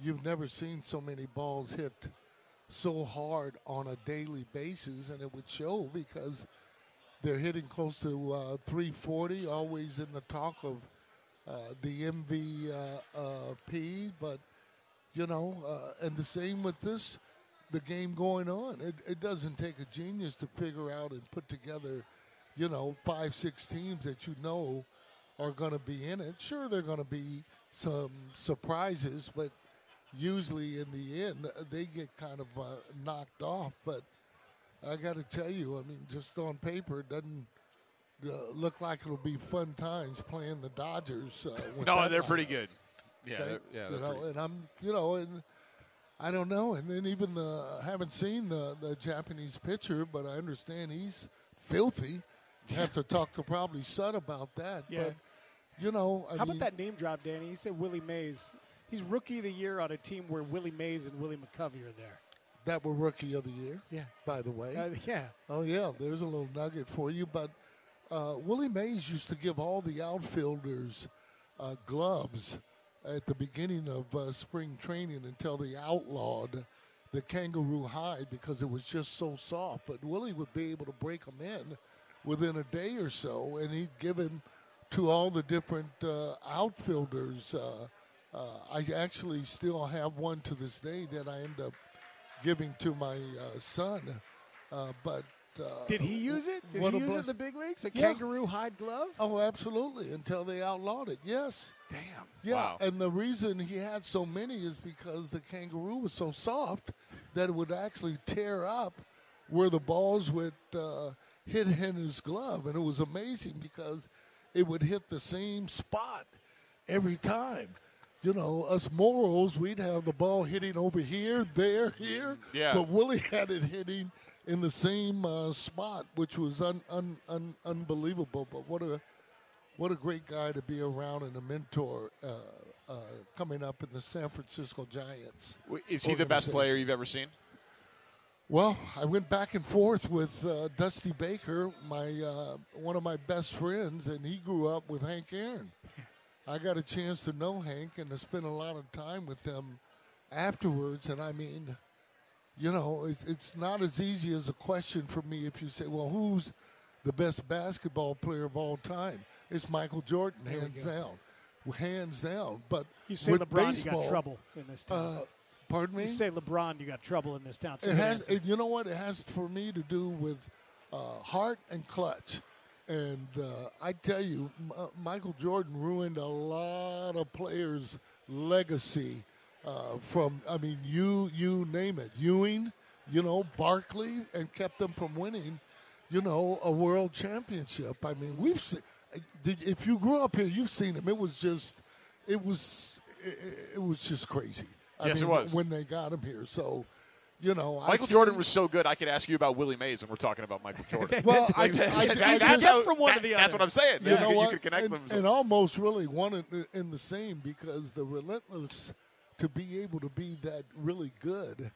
you've never seen so many balls hit so hard on a daily basis, and it would show because they're hitting close to uh, 340, always in the talk of uh, the MVP, but you know, uh, and the same with this, the game going on. It, it doesn't take a genius to figure out and put together, you know, five, six teams that you know are going to be in it. Sure, there are going to be some surprises, but usually in the end, they get kind of uh, knocked off. But I got to tell you, I mean, just on paper, it doesn't uh, look like it'll be fun times playing the Dodgers. Uh, *laughs* No, they're pretty good. Yeah, they're- yeah, you know, pretty- and I'm, you know, and I don't know, and then even the haven't seen the the Japanese pitcher, but I understand he's filthy. Have to talk to probably Sut about that. Yeah. But you know, I How mean, about that name drop, Danny? He said Willie Mays. He's rookie of the year on a team where Willie Mays and Willie McCovey are there. that were rookie of the year. Yeah. By the way. Uh, yeah. Oh yeah, there's a little nugget for you. But uh, Willie Mays used to give all the outfielders uh, gloves at the beginning of uh, spring training until they outlawed the kangaroo hide because it was just so soft. But Willie would be able to break them in within a day or so, and he'd give him to all the different uh, outfielders. Uh, uh, I actually still have one to this day that I end up giving to my uh, son. Uh, but uh, Did he use it? Did he a use it in the big leagues? A Yeah. kangaroo hide glove? Oh, absolutely. Until they outlawed it. Yes. Damn. Yeah, Wow. and the reason he had so many is because the kangaroo was so soft that it would actually tear up where the balls would uh, hit in his glove, and it was amazing because it would hit the same spot every time. You know, us morals, we'd have the ball hitting over here, there, here. Yeah. But Willie *laughs* had it hitting in the same uh, spot, which was un, un, un, unbelievable. But what a what a great guy to be around and a mentor uh, uh, coming up in the San Francisco Giants. Is he the best player you've ever seen? Well, I went back and forth with uh, Dusty Baker, my uh, one of my best friends, and he grew up with Hank Aaron. I got a chance to know Hank and to spend a lot of time with him afterwards. And I mean, you know, it, it's not as easy as a question for me if you say, "Well, who's the best basketball player of all time?" It's Michael Jordan, hands down, hands down. But You say with LeBron, baseball, you got trouble in this town. Uh, pardon me. You say LeBron, you got trouble in this town. So It has, it, you know what? It has for me to do with uh, heart and clutch. And uh, I tell you, M- uh, Michael Jordan ruined a lot of players' legacy. Uh, from I mean, you you name it, Ewing, you know, Barkley, and kept them from winning, you know, a world championship. I mean, we've seen. If you grew up here, you've seen him. It was just, it was, it, it was just crazy. I Yes, it mean, was. when they got him here. So, you know, Michael see- Jordan was so good. I could ask you about Willie Mays when we're talking about Michael *laughs* Jordan. Well, *laughs* I, I, That- I, that- I- that's, how- that- that's what I'm saying. You man, know because what? You could connect and, them. and almost really one in, in the same because the relentless to be able to be that really good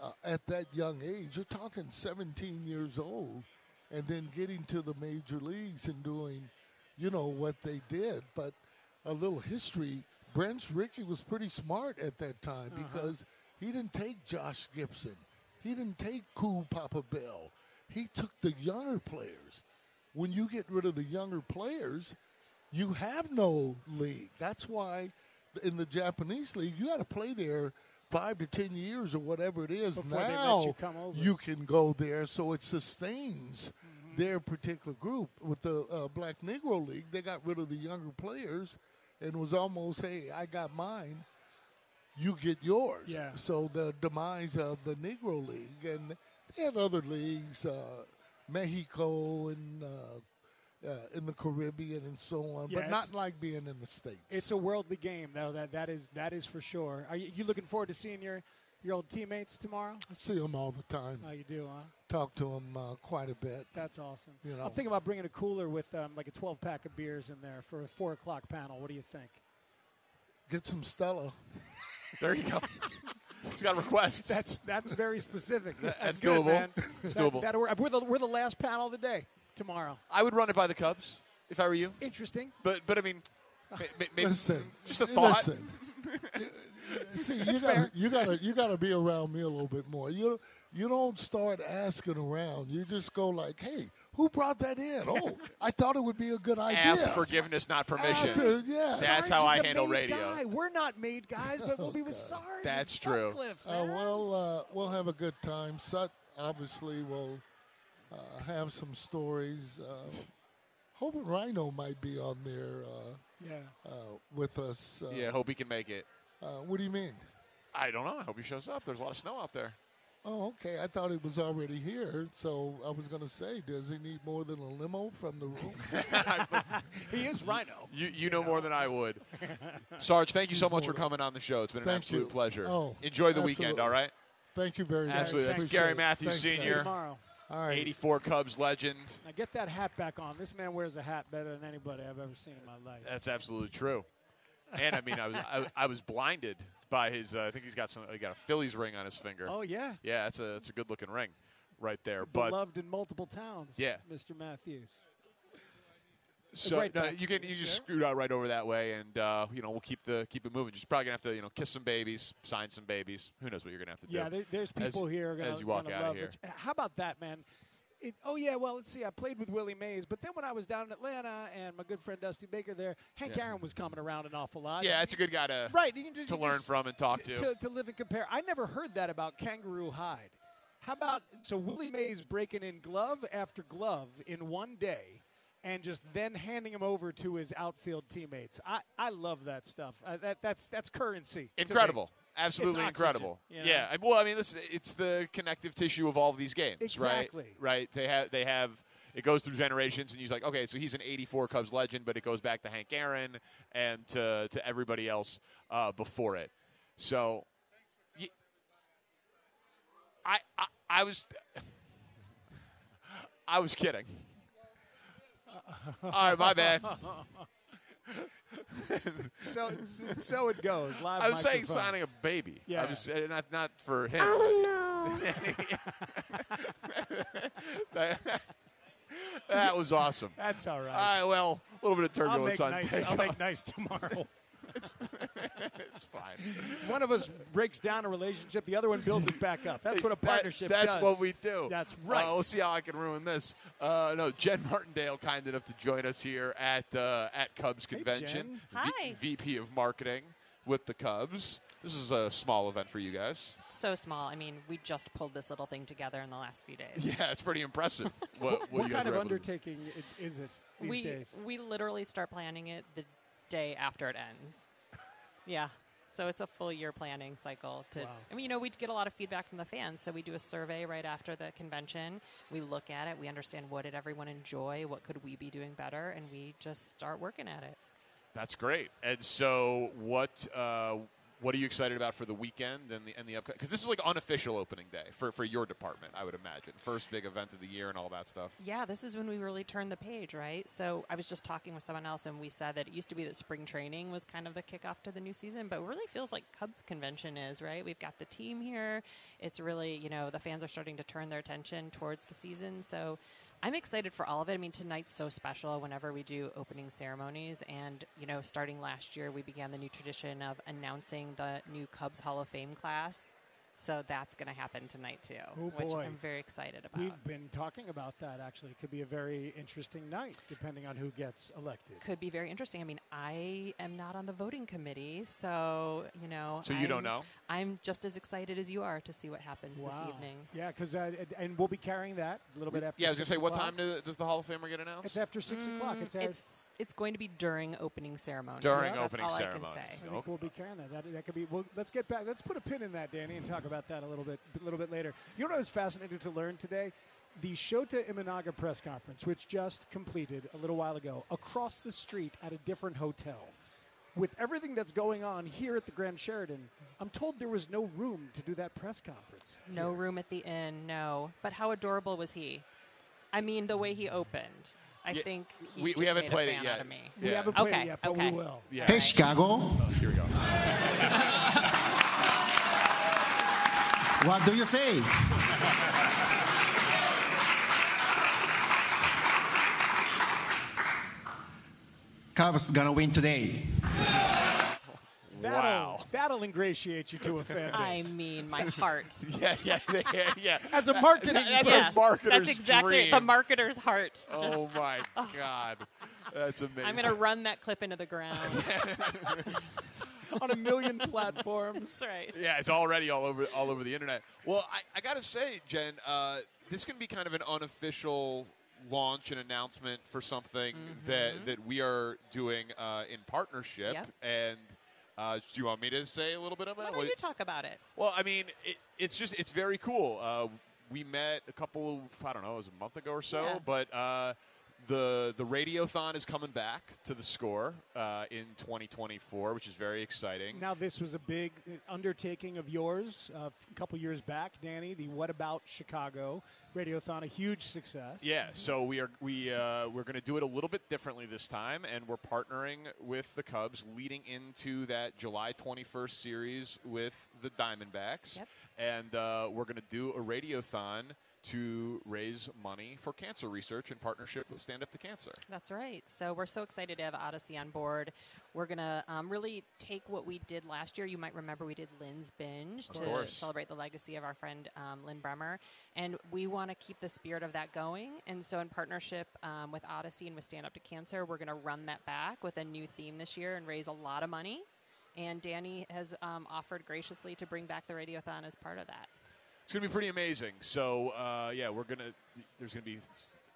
uh, at that young age. You're talking 17 years old, and then getting to the major leagues and doing, you know, what they did. But a little history. Branch Rickey was pretty smart at that time because he didn't take Josh Gibson. He didn't take Cool Papa Bell. He took the younger players. When you get rid of the younger players, you have no league. That's why in the Japanese league, you got to play there five to ten years or whatever it is. Before now you come over. you can go there, so it sustains their particular group. With the uh, Black Negro League, they got rid of the younger players and was almost, hey, I got mine. you get yours. Yeah. So the demise of the Negro League and they had other leagues, uh, Mexico and. Uh, uh, in the Caribbean and so on, Yeah, but not like being in the states. It's a worldly game, though. That that is that is for sure. Are you, you looking forward to seeing your your old teammates tomorrow? I see them all the time. Oh, you do, huh? Talk to them uh, quite a bit. That's awesome. You know. I'm thinking about bringing a cooler with um, like a 12 pack of beers in there for a four o'clock panel. What do you think? Get some Stella. There you go. *laughs* He's got requests. That's that's very specific. That's, That's good, doable. man. It's That- doable. that'll work. we're the we're the last panel of the day tomorrow. I would run it by the Cubs if I were you. Interesting. But but I mean, ma- ma- maybe Listen, just a thought. Listen. *laughs* *laughs* See, you gotta, you gotta, you gotta be around me a little bit more. You, you don't start asking around. You just go like, "Hey, who brought that in? *laughs* Oh, I thought it would be a good idea." Ask forgiveness, not permission. After- yeah. That's Sarge how I handle radio. Guy. We're not made guys, but *laughs* we'll be with Sarge. That's true. Sutcliffe, Uh, well, uh, we'll have a good time. Sut obviously will uh, have some stories. Uh, hoping Rhino might be on there uh, yeah. uh, with us. Uh, Yeah, hope he can make it. Uh, what do you mean? I don't know. I hope he shows up. There's a lot of snow out there. Oh, okay. I thought he was already here, so I was going to say, does he need more than a limo from the room? *laughs* *laughs* he is Rhino. You you know more than I would. *laughs* Sarge, thank you so much for coming on the show. It's been an absolute you. pleasure. Oh, Enjoy the weekend, all right? Thank you very much. Absolutely. That's Gary. Matthews Thanks, Sr. Tomorrow. All right. 84 Cubs legend. Now get that hat back on. This man wears a hat better than anybody I've ever seen in my life. That's absolutely true. And I mean, I was I, I was blinded by his. Uh, I think he's got some. He got a Phillies ring on his finger. Oh yeah, Yeah, that's a that's a good looking ring, right there. But beloved in multiple towns. Yeah. Mr. Matthews. so great no, you can you just scoot out right over that way, and uh, you know we'll keep the keep it moving. You're probably gonna have to you know kiss some babies, sign some babies. Who knows what you're gonna have to do? Yeah, there, there's as- people here gonna, as you walk out of here. it. How about that, man? It, oh yeah, well let's see. I played with Willie Mays, but then when I was down in Atlanta and my good friend Dusty Baker there, Hank Yeah. Aaron was coming around an awful lot. Yeah, it's a good guy to right just- to learn from and talk to, to. to. Live and compare. I never heard that about Kangaroo Hide. How about so Willie Mays breaking in glove after glove in one day, and just then handing him over to his outfield teammates. I, I love that stuff. Uh, that that's that's currency. Incredible. Absolutely incredible. you know? Yeah. I- Well, I mean, this it's the connective tissue of all of these games, Exactly. right? Right. They have they have it goes through generations, and he's like, okay, so he's an '84 Cubs legend, but it goes back to Hank Aaron and to to everybody else uh, before it. So, y- I, I I was *laughs* I was kidding. *laughs* All right, my bad. *laughs* *laughs* so so it goes. Live I was saying signing a baby. Yeah. I was uh, not not for him. Oh, no. *laughs* that was awesome. That's all right. All right, well, a little bit of I'll make turbulence on nice. takeoff. I'll make nice tomorrow. *laughs* it's fine. One of us breaks down a relationship, the other one builds it back up. That's what a *laughs* That- partnership that's does. what we do. That's right. Uh, we'll see how I can ruin this. Uh, no, Jen Martindale, kind enough to join us here at uh, at Cubs convention. Jen. V- Hi. VP of Marketing with the Cubs. This is a small event for you guys. So small. I mean, we just pulled this little thing together in the last few days. Yeah, it's pretty impressive. *laughs* What, what, what kind of were to undertaking is it these we days? we literally start planning it the day after it ends. Yeah. So it's a full year planning cycle. To Wow. I mean, you know, we get a lot of feedback from the fans, so we do a survey right after the convention. We look at it, we understand what did everyone enjoy, what could we be doing better, and we just start working at it. That's great. And so, what uh, what are you excited about for the weekend and the and the upcoming? Because this is like unofficial opening day for for your department, I would imagine. First big event of the year and all that stuff. Yeah, this is when we really turn the page, right? So I was just talking with someone else, and we said that it used to be that spring training was kind of the kickoff to the new season, but it really feels like Cubs convention is, right? We've got the team here. It's really, you know, the fans are starting to turn their attention towards the season. So I'm excited for all of it. I mean, tonight's so special whenever we do opening ceremonies. And, you know, starting last year, we began the new tradition of announcing the new Cubs Hall of Fame class. So that's going to happen tonight, too, Oh, which boy. I'm very excited about. We've been talking about that. Actually, it could be a very interesting night, depending on who gets elected. could be very interesting. I mean, I am not on the voting committee, so you know. So you don't know? I'm just as excited as you are to see what happens Wow. this evening. Yeah, because uh, and- and we'll be carrying that a little bit after. Yeah, I was gonna six say, what time does the Hall of Famer get announced? It's after six o'clock. Mm, It's, our- it's it's going to be during opening ceremony. During That's opening ceremony. I can say. I think we'll be carrying that. that. That could be. Well, let's get back. Let's put a pin in that, Danny, and talk about that a little bit, a little bit later. You know what I was fascinated to learn today? The Shota Imanaga press conference, which just completed a little while ago, across the street at a different hotel. With everything that's going on here at the Grand Sheraton, I'm told there was no room to do that press conference. No room at the inn, no. But how adorable was he? I mean, the way he opened. I Yeah, think he we- we haven't made played a it yet. Out of. We Yeah. haven't played it okay, yet, but we okay. will. Yeah. Hey, Chicago. Oh, here we go. What do you say? Cubs gonna win today. That'll, Wow. That'll ingratiate you to a fan *laughs* I mean, my heart. *laughs* yeah, yeah, yeah, yeah. As a marketing That's Yes, a marketer's that's exactly dream. the marketer's heart. Oh Just- my God, that's *laughs* amazing. I'm going to run that clip into the ground. on a million platforms. That's right. Yeah, it's already all over all over the internet. Well, I, I got to say, Jen, uh, this can be kind of an unofficial launch and announcement for something that that we are doing uh, in partnership. Yep. And uh, do you want me to say a little bit about Why it? don't you talk about it? Well, I mean, it, it's just it's very cool. Uh, we met a couple of I don't know, it was a month ago or so, Yeah. but uh, the the radiothon is coming back to the score uh, in 2024, which is very exciting. Now, this was a big uh, undertaking of yours uh, a couple years back, Danny. The What About Chicago Radiothon, a huge success. Yeah, so we are we uh, we're going to do it a little bit differently this time, and we're partnering with the Cubs, leading into that July 21st series with the Diamondbacks, Yep. and uh, we're going to do a radiothon to raise money for cancer research in partnership with Stand Up to Cancer. That's right. So we're so excited to have Audacy on board. We're going to um, really take what we did last year. You might remember we did Lynn's Binge Of to course. celebrate the legacy of our friend um, Lin Brehmer. And we want to keep the spirit of that going. And so, in partnership um, with Audacy and with Stand Up to Cancer, we're going to run that back with a new theme this year and raise a lot of money. And Danny has um, offered graciously to bring back the Radiothon as part of that. It's going to be pretty amazing. So uh, yeah, we're gonna there's going to be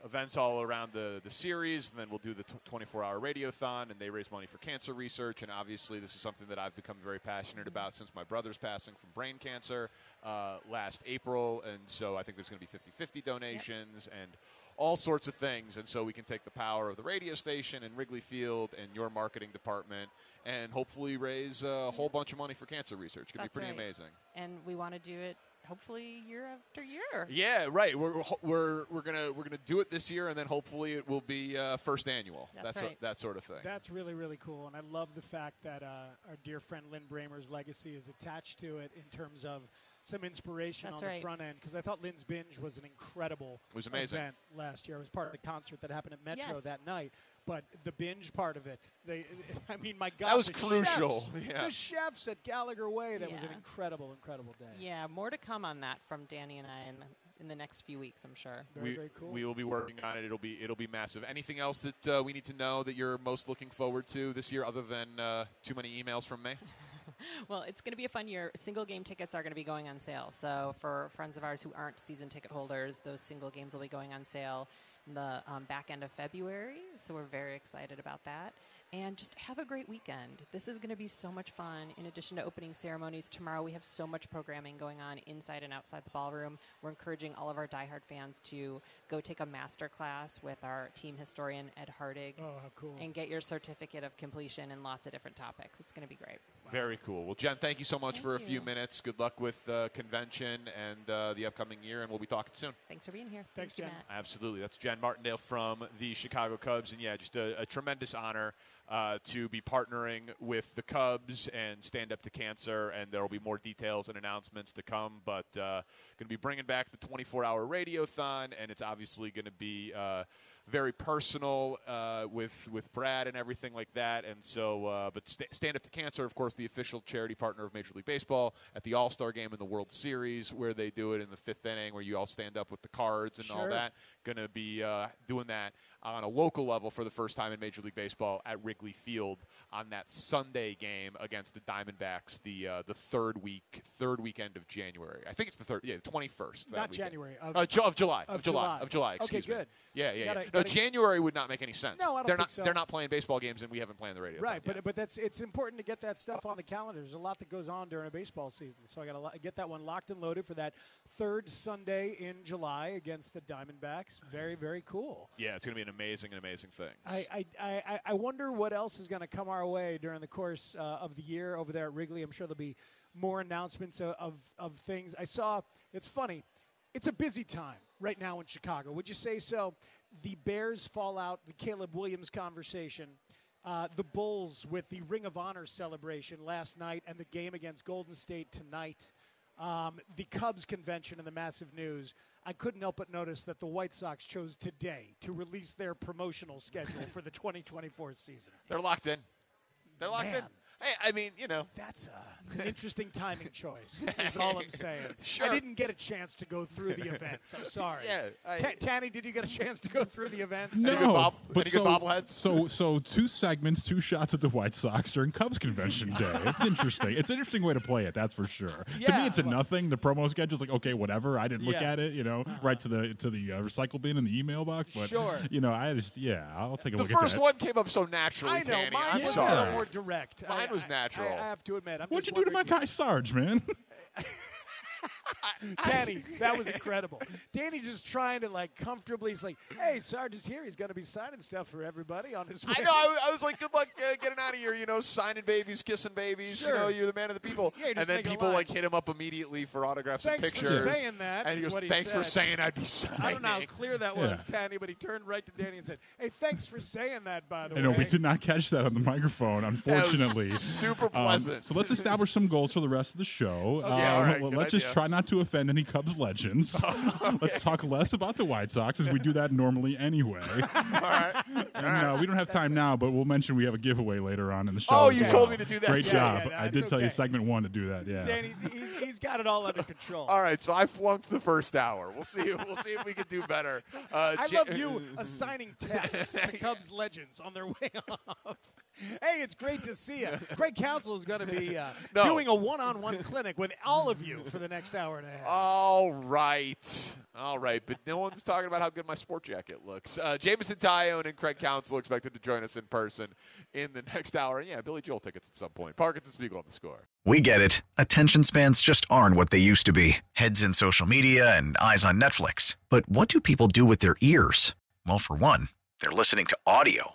events all around the the series, and then we'll do the 24 hour radiothon, and they raise money for cancer research. And obviously, this is something that I've become very passionate about since my brother's passing from brain cancer uh, last April, and so I think there's going to be 50-50 donations and all sorts of things. And so we can take the power of the radio station and Wrigley Field and your marketing department, and hopefully raise a whole bunch of money for cancer research. It's going to be pretty right. amazing. And we want to do it hopefully year after year. Yeah, right. We're, we're we're gonna we're gonna do it this year, and then hopefully it will be uh, first annual. That's a- right. that sort of thing. That's really, really cool. And I love the fact that uh, our dear friend Lin Brehmer's legacy is attached to it in terms of some inspiration That's on right. the front end. Because I thought Lynn's Binge was an incredible It was amazing. event last year. It was part of the concert that happened at Metro Yes. that night. But the binge part of it, they, *laughs* I mean, my God, That was the crucial. chefs- Yeah. The chefs at Gallagher Way, that was an incredible, incredible day. Yeah, more to come on that from Danny and I in the, in the next few weeks, I'm sure. Very, we, very cool. we will be working on it. It'll be it'll be massive. Anything else that uh, we need to know that you're most looking forward to this year, other than uh, too many emails from me? *laughs* *laughs* Well, it's going to be a fun year. Single game tickets are going to be going on sale. So for friends of ours who aren't season ticket holders, those single games will be going on sale in the um, back end of February. So we're very excited about that. And just have a great weekend. This is going to be so much fun. In addition to opening ceremonies, tomorrow we have so much programming going on inside and outside the ballroom. We're encouraging all of our diehard fans to go take a master class with our team historian, Ed Hartig. Oh, how cool. And get your certificate of completion in lots of different topics. It's going to be great. Very cool. Well, Jen, thank you so much Thank for a few minutes. Good luck with uh, convention and uh, the upcoming year, and we'll be talking soon. Thanks for being here. Thanks, you, Jen. Matt. Absolutely. That's Jen Martindale from the Chicago Cubs. And yeah, just a, a tremendous honor uh, to be partnering with the Cubs and Stand Up to Cancer. And there will be more details and announcements to come. But uh, going to be bringing back the 24 hour radiothon. And it's obviously going to be. Uh, very personal uh, with with Brad and everything like that, and so. Uh, but Sta Stand Up to Cancer, of course, the official charity partner of Major League Baseball at the All Star Game in the World Series, where they do it in the fifth inning, where you all stand up with the cards and all that. Going to be uh, doing that on a local level for the first time in Major League Baseball at Wrigley Field on that Sunday game against the Diamondbacks, the uh, the third week, third weekend of January. I think it's the third, yeah, the twenty first. Not January, of- uh, Ju- of July, of of July, July. of July. Okay, Excuse me. good. Yeah, yeah, gotta- yeah. gotta No, January would not make any sense. No, I don't they're think not. so. They're not playing baseball games, and we haven't planned the radio. Right, but but that's it's important to get that stuff on the calendar. There's a lot that goes on during a baseball season, so I got to get that one locked and loaded for that third Sunday in July against the Diamondbacks. Very very cool. yeah, it's going to be an amazing and amazing things. I, I, I, wonder what else is going to come our way during the course uh, of the year over there at Wrigley. I'm sure there'll be more announcements of, of, of things. I saw, it's funny, it's a busy time right now in Chicago. Would you say so? The Bears fall out, the Caleb Williams conversation, uh, the Bulls with the Ring of Honor celebration last night, and the game against Golden State tonight. Um, the Cubs convention and the massive news. I couldn't help but notice that the White Sox chose today to release their promotional schedule for the *laughs* 2024 season. They're locked in. They're locked in. Man. Hey, I mean, you know, That's a, an interesting timing choice. *laughs* Is all I'm saying. Sure. I didn't get a chance to go through the events. I'm *laughs* sorry. Yeah, I- Ta- Tanny, did you get a chance to go through the events? No, but any so, good bobbleheads? so so two segments, two shots at the White Sox during Cubs convention day. *laughs* It's interesting. It's an interesting way to play it. That's for sure. to Yeah, me, it's a well- nothing. The promo schedule's like okay, whatever. I didn't look Yeah. at it. You know, right to the to the uh, recycle bin in the email box. But Sure. you know, I just yeah, I'll take a the look at first that. one came up so naturally. I know. Tanny. Mine I'm was sorry. a little more direct. Mine I- was natural. I, I have to admit. I'm What'd you do to my wondering- guy Sarge, man? *laughs* *laughs* *laughs* Danny, *laughs* that was incredible. Danny just trying to like comfortably. He's like, "Hey, Sarge is here. He's going to be signing stuff for everybody on his way." I know. I, *laughs* was- I was like, "Good luck uh, getting out of here." You know, signing babies, kissing babies. You know, you're the man of the people. Yeah, and then people like hit him up immediately for autographs Thanks and for pictures. saying that, And he goes, what he "Thanks for saying I'd be signing." I don't know how clear that was, Yeah. Tanny, but he turned right to Danny and said, "Hey, thanks for saying that." By the I way, know we did not catch that on the microphone, unfortunately. super Um, pleasant. so let's establish some goals for the rest of the show. Okay, all right, let- good let's just idea. try not to offend any Cubs legends. *laughs* Let's talk less about the White Sox as we do that normally anyway. *laughs* And uh, we don't have time now, but we'll mention we have a giveaway later on in the show. Oh, you well. told me to do that Great too. job. Yeah, yeah, I that's did tell you segment one to do that. Yeah. Danny, he's, he's got it all under control. All right, so I flunked the first hour. We'll see. We'll see if we can do better. Uh, I love you *laughs* assigning tasks to Cubs legends on their way off. Hey, it's great to see you. *laughs* Craig Counsell is going to be uh, *laughs* No. doing a one-on-one clinic with all of you for the next hour and a half. All right. All right. But no one's talking about how good my sport jacket looks. Uh, Jameson Taillon and Craig Counsell expected to join us in person in the *laughs* next hour. And yeah, Billy Joel tickets at some point. Parkins and Spiegel on the score. We get it. Attention spans just aren't what they used to be heads in social media and eyes on Netflix. But what do people do with their ears? Well, for one, they're listening to audio.